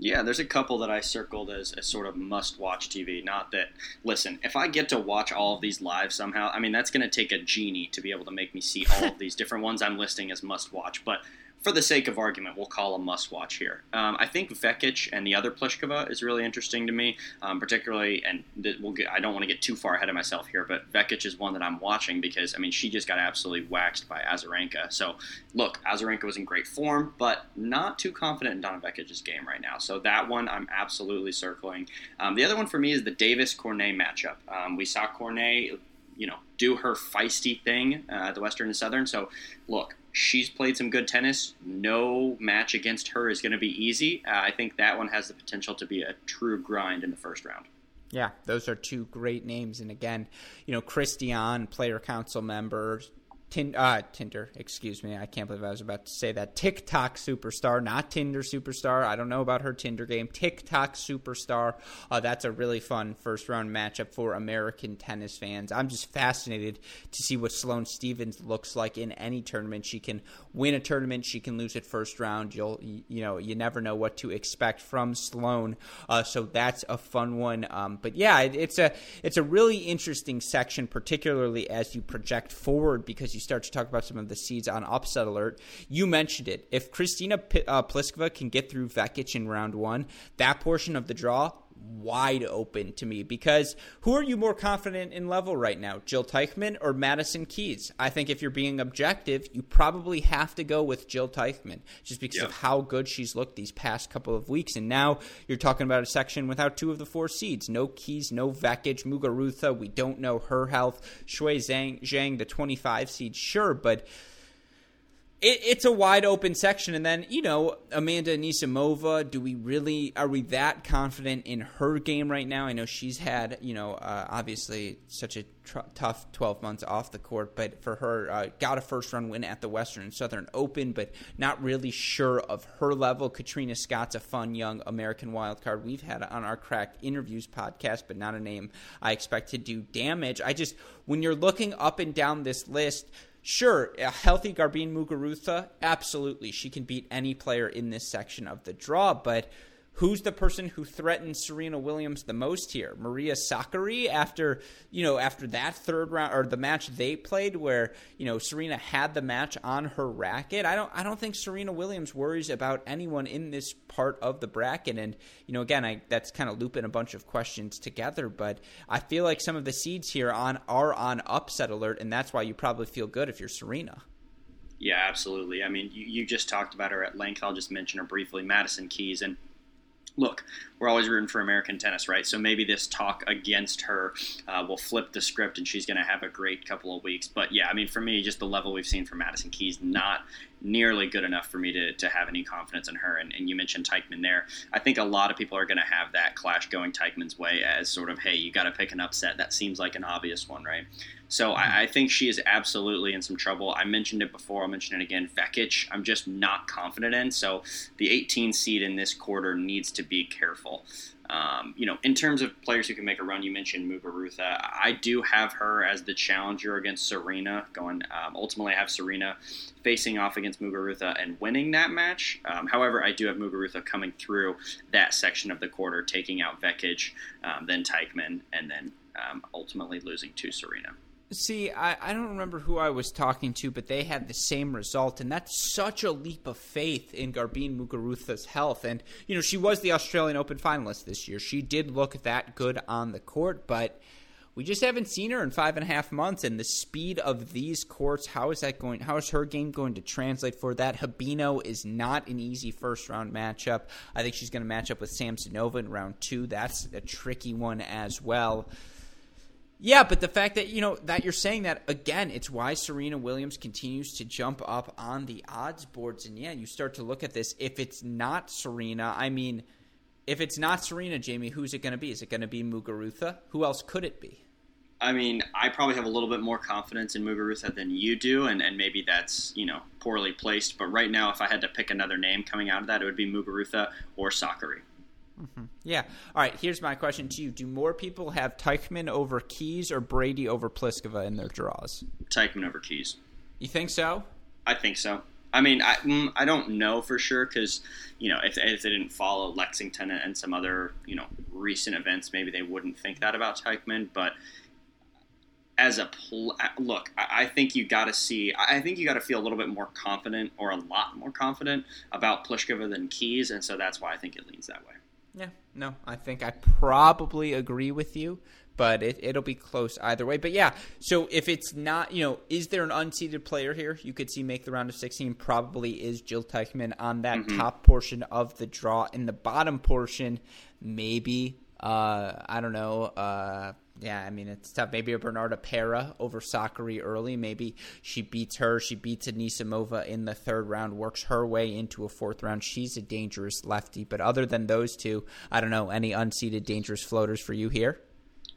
Yeah, there's a couple that I circled as, as sort of must watch TV. Not that, listen, if I get to watch all of these live somehow, I mean, that's going to take a genie to be able to make me see all of these different ones I'm listing as must watch. But for the sake of argument, we'll call a must watch here. Um, I think Vekic and the other Pliskova is really interesting to me, um, particularly, and we'll get, I don't want to get too far ahead of myself here, but Vekic is one that I'm watching because, I mean, she just got absolutely waxed by Azarenka. So, look, Azarenka was in great form, but not too confident in Donna Vekic's game right now. So, that one I'm absolutely circling. Um, the other one for me is the Davis Cornet matchup. Um, we saw Cornet you know, do her feisty thing uh, at the Western and Southern. So, look, she's played some good tennis. No match against her is going to be easy. Uh, I think that one has the potential to be a true grind in the first round. Yeah, those are two great names. And again, you know, Christian, player council member, Tin, uh, Tinder, excuse me. I can't believe I was about to say that. TikTok superstar, not Tinder superstar. I don't know about her Tinder game. TikTok superstar. Uh, that's a really fun first round matchup for American tennis fans. I'm just fascinated to see what Sloane Stevens looks like in any tournament. She can win a tournament, she can lose it first round. You'll, you know, you never know what to expect from Sloane. Uh, so that's a fun one. Um, but yeah, it, it's a it's a really interesting section, particularly as you project forward because you start to talk about some of the seeds on upset alert, you mentioned it. If Kristyna P- uh, Pliskova can get through Vekic in round one, that portion of the draw wide open to me because who are you more confident in level right now, Jil Teichmann or Madison Keys? I think if you're being objective, you probably have to go with Jil Teichmann just because yep. of how good she's looked these past couple of weeks. And now you're talking about a section without two of the four seeds. No Keys, no Vekic, Muguruza. We don't know her health. Shuai Zhang, Zhang the 25 seed, sure, but – it, it's a wide open section. And then, you know, Amanda Anisimova, do we really, are we that confident in her game right now? I know she's had, you know, uh, obviously such a tr- tough 12 months off the court, but for her, uh, got a first run win at the Western and Southern Open, but not really sure of her level. Katrina Scott's a fun young American wildcard we've had on our Cracked Interviews podcast, but not a name I expect to do damage. I just, when you're looking up and down this list, Sure, a healthy Garbine Muguruza, absolutely. She can beat any player in this section of the draw, but who's the person who threatens Serena Williams the most here? Maria Sakkari after, you know, after that third round or the match they played where, you know, Serena had the match on her racket. I don't I don't think Serena Williams worries about anyone in this part of the bracket and, you know, again, I that's kind of looping a bunch of questions together, but I feel like some of the seeds here on are on upset alert and that's why you probably feel good if you're Serena. Yeah, absolutely. I mean, you, you just talked about her at length. I'll just mention her briefly. Madison Keys and look, we're always rooting for American tennis, right? So maybe this talk against her uh, will flip the script and she's going to have a great couple of weeks. But yeah, I mean, for me, just the level we've seen from Madison Keys, not nearly good enough for me to, to have any confidence in her. And, and you mentioned Teichmann there. I think a lot of people are going to have that clash going Teichmann's way as sort of, hey, you got to pick an upset. That seems like an obvious one, right? So I, I, think she is absolutely in some trouble. I mentioned it before. I'll mention it again. Vekic, I'm just not confident in. So the 18 seed in this quarter needs to be careful. Um, you know, in terms of players who can make a run, you mentioned Muguruza. I do have her as the challenger against Serena. Going um, ultimately, I have Serena facing off against Muguruza and winning that match. Um, however, I do have Muguruza coming through that section of the quarter, taking out Vekic, um, then Teichmann, and then um, ultimately losing to Serena. See, I, I don't remember who I was talking to, but they had the same result, and that's such a leap of faith in Garbine Muguruza's health. And you know, she was the Australian Open finalist this year. She did look that good on the court, but we just haven't seen her in five and a half months. And the speed of these courts, how is that going? How is her game going to translate for that? Habino is not an easy first round matchup. I think she's going to match up with Samsonova in round two. That's a tricky one as well. Yeah, but the fact that you know that you're saying that again, it's why Serena Williams continues to jump up on the odds boards. And yeah, you start to look at this. If it's not Serena, I mean, if it's not Serena, Jamie, who's it going to be? Is it going to be Muguruza? Who else could it be? I mean, I probably have a little bit more confidence in Muguruza than you do, and, and maybe that's you know poorly placed. But right now, if I had to pick another name coming out of that, it would be Muguruza or Sakkari. Mm-hmm. Yeah. All right. Here's my question to you: Do more people have Teichmann over Keys or Brady over Pliskova in their draws? Teichmann over Keys. You think so? I think so. I mean, I, mm, I don't know for sure because, you know, if, if they didn't follow Lexington and some other, you know, recent events, maybe they wouldn't think that about Teichmann. But as a pl- look, I, I think you got to see, I think you got to feel a little bit more confident or a lot more confident about Pliskova than Keys. And so that's why I think it leans that way. Yeah, no, I think I probably agree with you, but it, it'll be close either way. But yeah, so if it's not, you know, is there an unseeded player here you could see make the round of 16? Probably is Jil Teichmann on that mm-hmm. top portion of the draw. In the bottom portion, maybe, uh, I don't know, uh, yeah, I mean it's tough. Maybe a Bernarda Pera over Sakkari early. Maybe she beats her. She beats Anisimova in the third round, works her way into a fourth round. She's a dangerous lefty. But other than those two, I don't know any unseeded dangerous floaters for you here.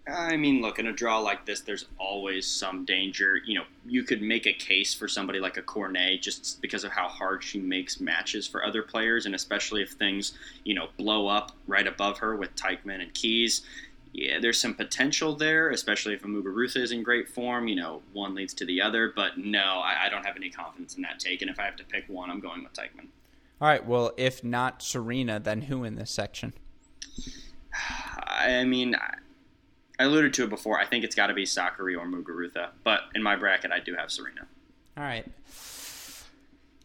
I mean, look, in a draw like this, there's always some danger. You know, you could make a case for somebody like a Cornet just because of how hard she makes matches for other players, and especially if things, you know, blow up right above her with Teichmann and Keys yeah, there's some potential there, especially if a Muguruza is in great form. You know, one leads to the other. But no, I, I, don't have any confidence in that take. And if I have to pick one, I'm going with Teichmann. All right. Well, if not Serena, then who in this section? I mean, I alluded to it before. I think it's got to be Sakkari or Muguruza. But in my bracket, I do have Serena. All right.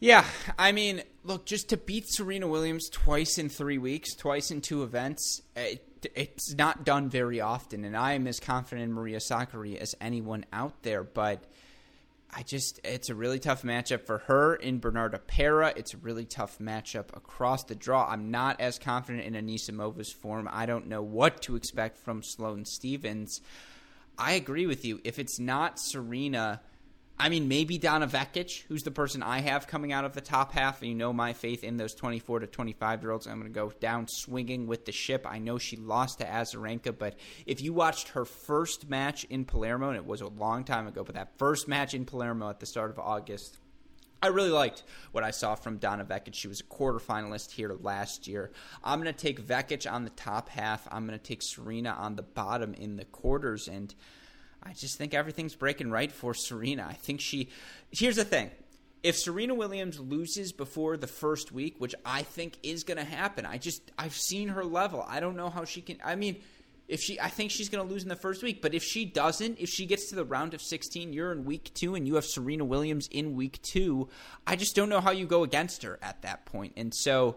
Yeah, I mean, look, just to beat Serena Williams twice in three weeks, twice in two events, it it's not done very often, and I am as confident in Maria Sakkari as anyone out there. But I just, it's a really tough matchup for her in Bernarda Pera. It's a really tough matchup across the draw. I'm not as confident in Anisimova's form. I don't know what to expect from Sloane Stevens. I agree with you. If it's not Serena I mean, maybe Donna Vekic, who's the person I have coming out of the top half. And you know my faith in those 24 to 25 year olds. I'm going to go down swinging with the ship. I know she lost to Azarenka, but if you watched her first match in Palermo, and it was a long time ago, but that first match in Palermo at the start of August, I really liked what I saw from Donna Vekic. She was a quarterfinalist here last year. I'm going to take Vekic on the top half. I'm going to take Serena on the bottom in the quarters. And I just think everything's breaking right for Serena. I think she. Here's the thing. If Serena Williams loses before the first week, which I think is going to happen, I just I've seen her level. I don't know how she can. I mean, if she, I think she's going to lose in the first week. But if she doesn't, if she gets to the round of 16, you're in week two, and you have Serena Williams in week two. I just don't know how you go against her at that point. And so,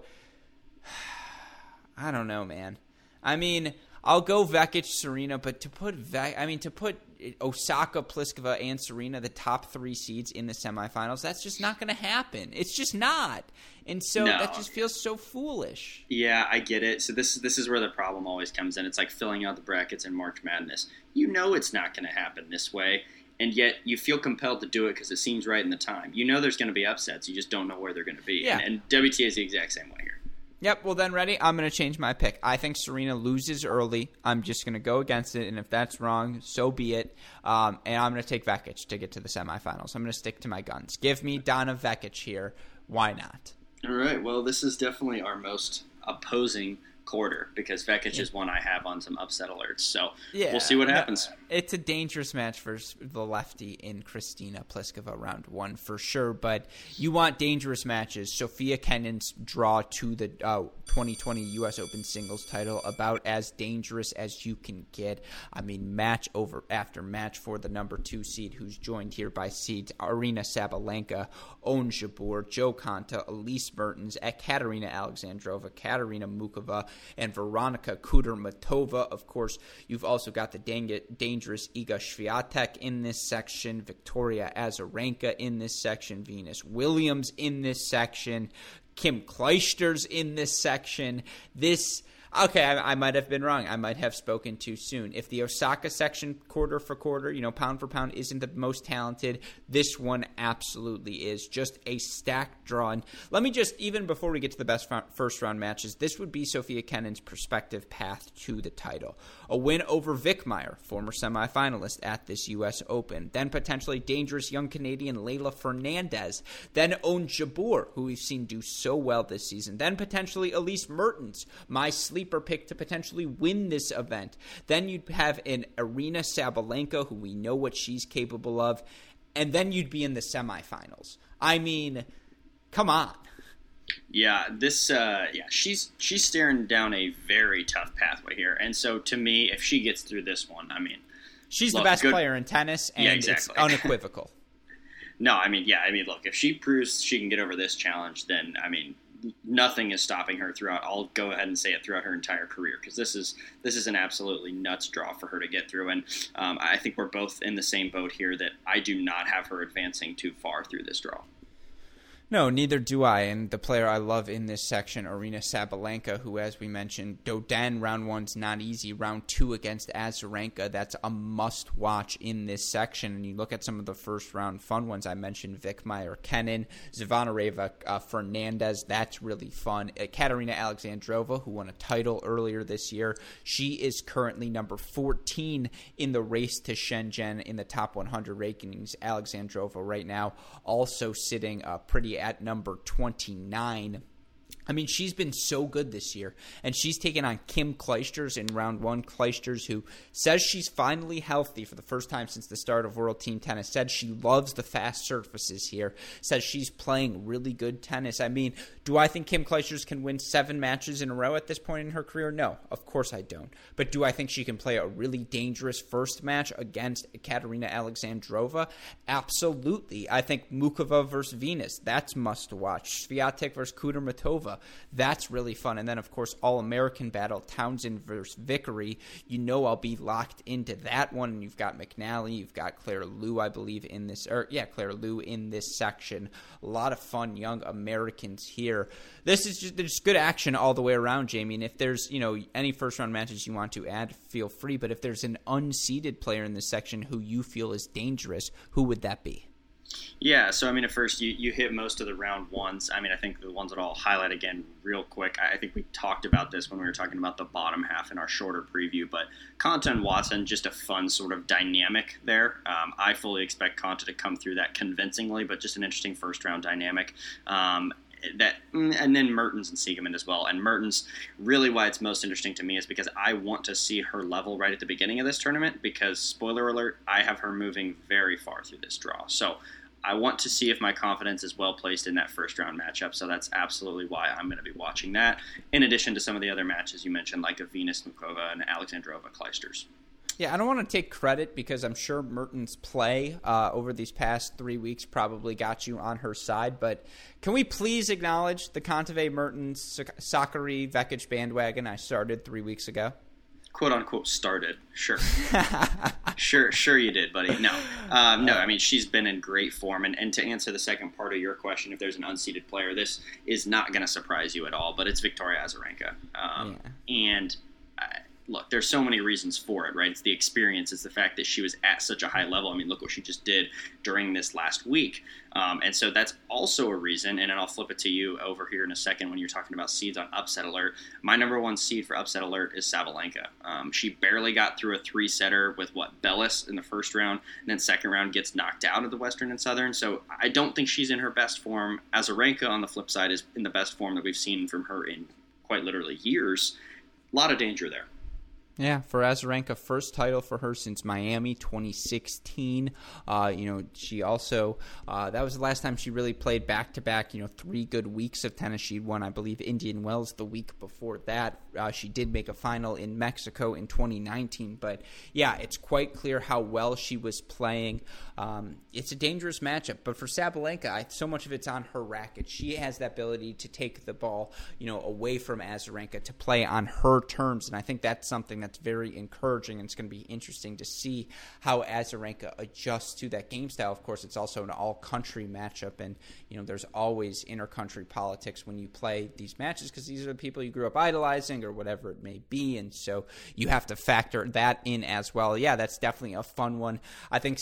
I don't know, man. I mean, I'll go Vekic, Serena, but to put Ve- I mean to put Osaka, Pliskova, and Serena, the top three seeds in the semifinals, that's just not going to happen. It's just not, and so No. that just feels so foolish. Yeah, I get it. So this is this is where the problem always comes in. It's like filling out the brackets in March Madness. You know it's not going to happen this way, and yet you feel compelled to do it because it seems right in the time. You know there's going to be upsets. You just don't know where they're going to be. Yeah. And, and WTA is the exact same way here. Yep. Well, then, ready? I'm going to change my pick. I think Serena loses early. I'm just going to go against it, and if that's wrong, so be it. Um, and I'm going to take Vekic to get to the semifinals. I'm going to stick to my guns. Give me Donna Vekic here. Why not? All right. Well, this is definitely our most opposing quarter because Vekic is one I have on some upset alerts. So Yeah, we'll see what happens. It's a dangerous match for the lefty in Kristyna Pliskova round one for sure. But you want dangerous matches. Sofia Kenin's draw to the uh, 2020 U.S. Open singles title about as dangerous as you can get. I mean, match over after match for the number two seed, who's joined here by seeds Aryna Sabalenka, Ons Jabeur, Jo Konta, Elise Mertens, Ekaterina Alexandrova, Katerina Muchova, and Veronika Kudermetova. Of course, you've also got the dang- dangerous Iga Swiatek in this section, Victoria Azarenka in this section, Venus Williams in this section, Kim Clijsters in this section. This. Okay, I, I might have been wrong. I might have spoken too soon. If the Osaka section, quarter for quarter, you know, pound for pound, isn't the most talented, this one absolutely is. Just a stacked draw. And let me just, even before we get to the best first round matches, this would be Sofia Kenin's prospective path to the title. A win over Wickmayer, former semifinalist at this U.S. Open. Then potentially dangerous young Canadian Leylah Fernandez. Then Ons Jabeur, who we've seen do so well this season. Then potentially Elise Mertens, my sleeper pick to potentially win this event. Then you'd have an Aryna Sabalenka, who we know what she's capable of. And then you'd be in the semifinals. I mean, come on. Yeah, this uh, yeah, she's she's staring down a very tough pathway here. And so to me, if she gets through this one, I mean, She's Look, the best good- player in tennis, and Yeah, it's exactly. unequivocal. no, I mean, yeah, I mean, look, if she proves she can get over this challenge, then I mean, nothing is stopping her throughout. I'll go ahead and say it throughout her entire career because this is this is an absolutely nuts draw for her to get through. And um, I think we're both in the same boat here that I do not have her advancing too far through this draw. No, neither do I. And the player I love in this section, Aryna Sabalenka, who, as we mentioned, Dodin round one's not easy. Round two against Azarenka, that's a must watch in this section. And you look at some of the first round fun ones I mentioned Vic Meyer, Kenin, Zvonareva, uh, Fernandez, that's really fun. Uh, Katerina Alexandrova, who won a title earlier this year, she is currently number 14 in the race to Shenzhen in the top 100 rankings. Alexandrova right now also sitting uh, pretty at number 29. I mean, she's been so good this year, and she's taken on Kim Clijsters in round one. Clijsters, who says she's finally healthy for the first time since the start of World Team Tennis, said she loves the fast surfaces here, says she's playing really good tennis. I mean, do I think Kim Clijsters can win seven matches in a row at this point in her career? No, of course I don't. But do I think she can play a really dangerous first match against Katerina Alexandrova? Absolutely. I think Muchova versus Venus, that's must watch. Swiatek versus Kudermetova, that's really fun. And then, of course, All American battle, Townsend versus Vickery. You know I'll be locked into that one. And You've got McNally, you've got Claire Liu, I believe, in this, or yeah, Claire Liu in this section. A lot of fun young Americans here. This is just, there's good action all the way around, Jamie. And if there's, you know, any first round matches you want to add, feel free. But if there's an unseeded player in this section who you feel is dangerous, who would that be? Yeah, so I mean, at first you, you hit most of the round ones. I mean, I think the ones that I'll highlight again real quick. I think we talked about this when we were talking about the bottom half in our shorter preview, but Konta and Watson, just a fun sort of dynamic there. Um, I fully expect Konta to come through that convincingly, but just an interesting first round dynamic. Um, that and then Mertens and Siegemund as well. And Mertens, really, why it's most interesting to me is because I want to see her level right at the beginning of this tournament. Because spoiler alert, I have her moving very far through this draw. So I want to see if my confidence is well placed in that first round matchup. So that's absolutely why I'm going to be watching that. In addition to some of the other matches you mentioned, like a Venus Muchova and Alexandrova Clijsters. Yeah, I don't want to take credit because I'm sure Mertens' play uh, over these past three weeks probably got you on her side. But can we please acknowledge the Kontaveit Mertens Sakkari Vekic bandwagon I started three weeks ago? Quote unquote started. Sure, sure, sure you did, buddy. No, um, no. I mean, she's been in great form. And, and to answer the second part of your question, if there's an unseeded player, this is not going to surprise you at all. But it's Victoria Azarenka, um, yeah. and. Uh, look, there's so many reasons for it, right? It's the experience, it's the fact that she was at such a high level. I mean, look what she just did during this last week. Um, and so that's also a reason, and then I'll flip it to you over here in a second when you're talking about seeds on upset alert. My number one seed for upset alert is Sabalenka. Um, she barely got through a three setter with what, Bellis in the first round, and then second round gets knocked out of the Western and Southern. So I don't think she's in her best form. Azarenka, on the flip side, is in the best form that we've seen from her in quite literally years. A lot of danger there. Yeah, for Azarenka, first title for her since Miami 2016. Uh, you know, she also uh, that was the last time she really played back to back. You know, three good weeks of tennis. She'd won, I believe, Indian Wells the week before that. Uh, she did make a final in Mexico in 2019. But yeah, it's quite clear how well she was playing. Um, it's a dangerous matchup, but for Sabalenka, I, so much of it's on her racket. She has that ability to take the ball, you know, away from Azarenka to play on her terms, and I think that's something that's very encouraging. And it's going to be interesting to see how Azarenka adjusts to that game style. Of course, it's also an all-country matchup, and you know, there's always inter-country politics when you play these matches because these are the people you grew up idolizing or whatever it may be, and so you have to factor that in as well. Yeah, that's definitely a fun one. I think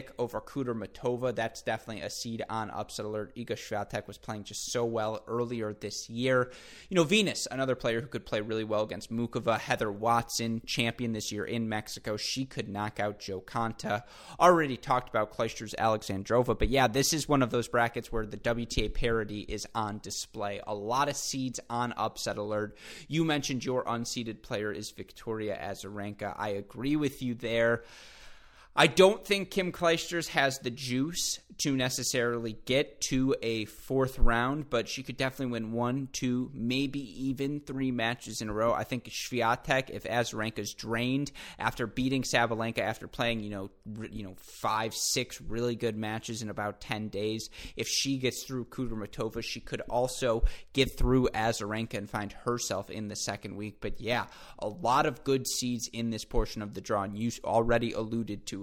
Swiatek over Kudermetova. That's definitely a seed on upset alert. Iga Swiatek was playing just so well earlier this year. You know, Venus, another player who could play really well against Muchova. Heather Watson, champion this year in Mexico. She could knock out Jo Konta. Already talked about Clijsters Alexandrova, but yeah, this is one of those brackets where the WTA parity is on display. A lot of seeds on upset alert. You mentioned your unseeded player is Victoria Azarenka. I agree with you there. I don't think Kim Clijsters has the juice to necessarily get to a fourth round, but she could definitely win one, two, maybe even three matches in a row. I think Swiatek, if Azarenka's drained after beating Sabalenka, after playing you know you know five, six really good matches in about ten days, if she gets through Kudermetova, she could also get through Azarenka and find herself in the second week. But yeah, a lot of good seeds in this portion of the draw, and you already alluded to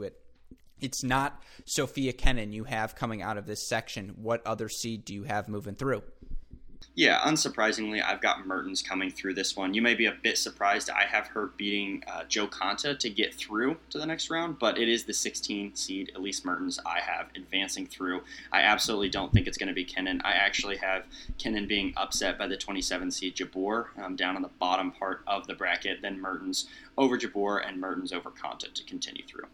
it's not Sofia Kenin you have coming out of this section. What other seed do you have moving through? Yeah, unsurprisingly, I've got Mertens coming through this one. You may be a bit surprised. I have her beating uh, Jo Konta to get through to the next round, but it is the 16 seed, Elise Mertens, I have advancing through. I absolutely don't think it's going to be Kenin. I actually have Kenin being upset by the 27 seed Jabeur um, down on the bottom part of the bracket, then Mertens over Jabeur and Mertens over Konta to continue through.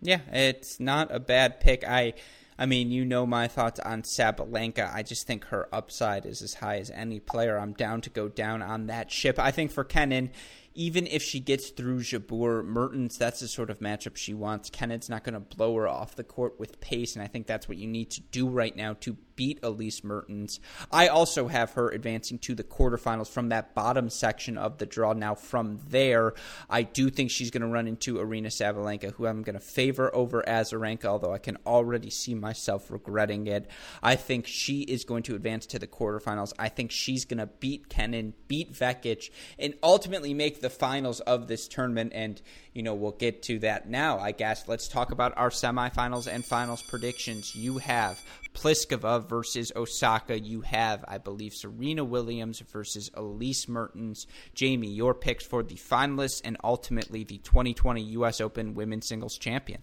Yeah, it's not a bad pick. I I mean, you know my thoughts on Sabalenka. I just think her upside is as high as any player. I'm down to go down on that ship. I think for Kenin, even if she gets through Jabeur, Mertens, that's the sort of matchup she wants. Kenin's not going to blow her off the court with pace, and I think that's what you need to do right now to beat Elise Mertens. I also have her advancing to the quarterfinals from that bottom section of the draw. Now, from there, I do think she's going to run into Aryna Sabalenka, who I'm going to favor over Azarenka, although I can already see myself regretting it. I think she is going to advance to the quarterfinals. I think she's going to beat Kenin, beat Vekic, and ultimately make the finals of this tournament. And, you know, we'll get to that now, I guess. Let's talk about our semifinals and finals predictions. You have Pliskova versus Osaka. You have, I believe, Serena Williams versus Elise Mertens. Jamie, your picks for the finalists and ultimately the 2020 U.S. Open Women's Singles Champion.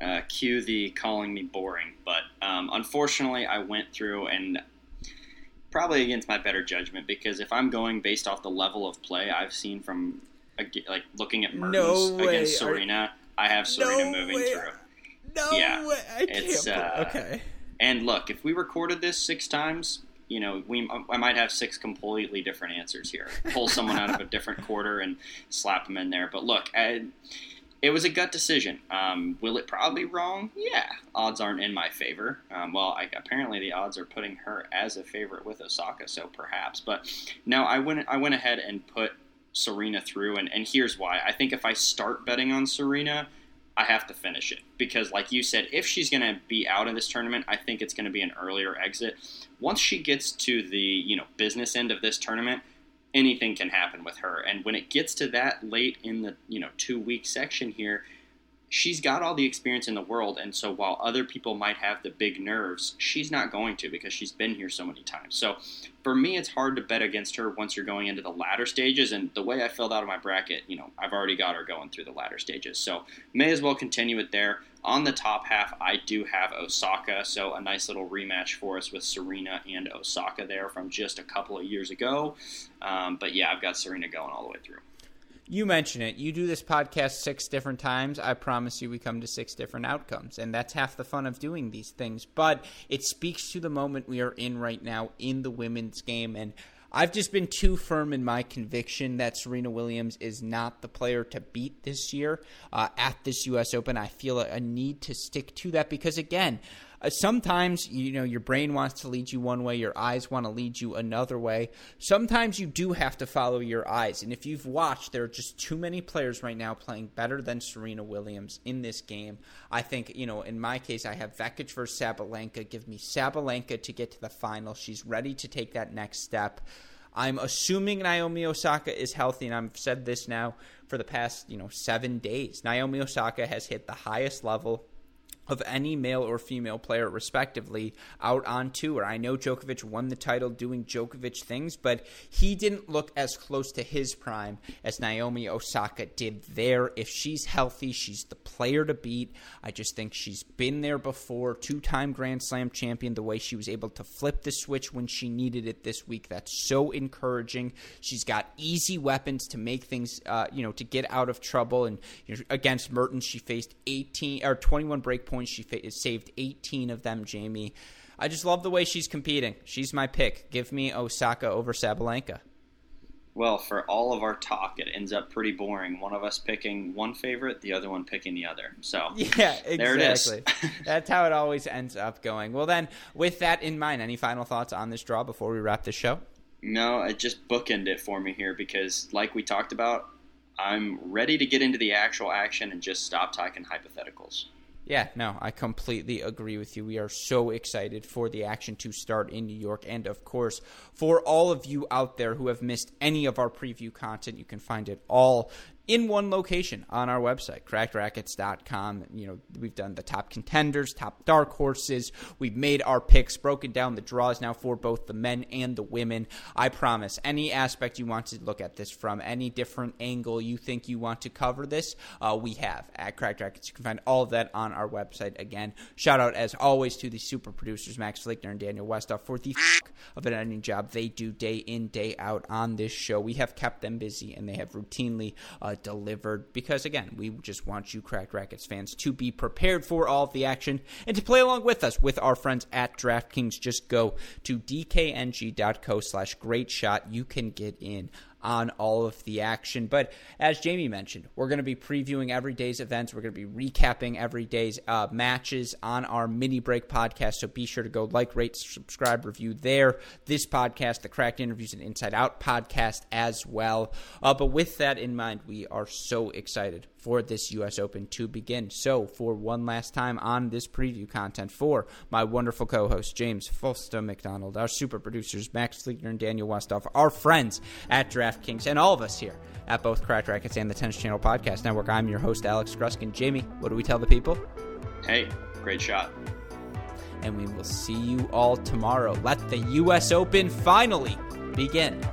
Uh, cue the calling me boring, but um, unfortunately, I went through and probably against my better judgment because if I'm going based off the level of play I've seen from like looking at Mertens no against Serena, I have Serena no moving way. through. No yeah, way! I it's, uh, okay. And look, if we recorded this six times, you know, we I might have six completely different answers here. Pull someone out of a different quarter and slap them in there. But look, I, it was a gut decision. Um, will it probably wrong? Yeah, odds aren't in my favor. Um, well, I, apparently the odds are putting her as a favorite with Osaka, so perhaps. But no, I went I went ahead and put Serena through, and, and here's why. I think if I start betting on Serena, I have to finish it because, like you said, if she's going to be out of this tournament, I think it's going to be an earlier exit. Once she gets to the you know business end of this tournament, anything can happen with her. And when it gets to that late in the you know two week section here, she's got all the experience in the world. And so while other people might have the big nerves, she's not going to because she's been here so many times. So for me, it's hard to bet against her once you're going into the latter stages. And the way I filled out of my bracket, you know, I've already got her going through the latter stages. So may as well continue it there. On the top half, I do have Osaka, so a nice little rematch for us with Serena and Osaka there from just a couple of years ago. Um, but yeah, I've got Serena going all the way through. You mention it. You do this podcast six different times. I promise you, we come to six different outcomes. And that's half the fun of doing these things. But it speaks to the moment we are in right now in the women's game. And I've just been too firm in my conviction that Serena Williams is not the player to beat this year uh, at this U.S. Open. I feel a, a need to stick to that because, again, uh, sometimes you know your brain wants to lead you one way your eyes want to lead you another way. Sometimes you do have to follow your eyes. And if you've watched there are just too many players right now playing better than serena williams in this game. I think you know in my case i have Vekic versus sabalenka. Give me sabalenka to get to the final. She's ready to take that next step. I'm assuming Naomi Osaka is healthy, and I've said this now for the past, you know, seven days. Naomi Osaka has hit the highest level of any male or female player, respectively, out on tour. I know Djokovic won the title doing Djokovic things, but he didn't look as close to his prime as Naomi Osaka did there. If she's healthy, she's the player to beat. I just think she's been there before, two time Grand Slam champion, the way she was able to flip the switch when she needed it this week. That's so encouraging. She's got easy weapons to make things, uh, you know, to get out of trouble. And you know, against Mertens, she faced 18 or 21 break points points. She saved 18 of them, Jamie. I just love the way she's competing. She's my pick. Give me Osaka over Sabalenka. Well, for all of our talk, it ends up pretty boring. One of us picking one favorite, the other one picking the other. So yeah, exactly. That's how it always ends up going. Well, then, with that in mind, any final thoughts on this draw before we wrap the show? No, it just bookend it for me here because, like we talked about, I'm ready to get into the actual action and just stop talking hypotheticals. Yeah, no, I completely agree with you. We are so excited for the action to start in New York. And of course, for all of you out there who have missed any of our preview content, you can find it all in one location on our website, crackedracquets.com. You know, we've done the top contenders, top dark horses. We've made our picks, broken down the draws now for both the men and the women. I promise, any aspect you want to look at this from, any different angle you think you want to cover this, uh, we have at Cracked Racquets. You can find all of that on our website. Again, shout out as always to the super producers, Max Flickner and Daniel Westoff, for the f- of an editing job they do day in, day out on this show. We have kept them busy and they have routinely uh, delivered because, again, we just want you, Cracked Racquets fans, to be prepared for all of the action and to play along with us with our friends at DraftKings. Just go to dkng.co slash great shot. You can get in on all of the action. But as Jamie mentioned, we're going to be previewing every day's events. We're going to be recapping every day's uh, matches on our mini break podcast. So be sure to go like, rate, subscribe, review there. This podcast, the Cracked Interviews and Inside Out podcast as well. Uh, but with that in mind, we are so excited for this U.S. Open to begin. So, for one last time on this preview content, for my wonderful co host, James Fulsta McDonald, our super producers, Max Fleetner and Daniel Westoff, our friends at DraftKings, and all of us here at both Cracked Racquets and the Tennis Channel Podcast Network, I'm your host, Alex Gruskin. Jamie, what do we tell the people? Hey, great shot. And we will see you all tomorrow. Let the U.S. Open finally begin.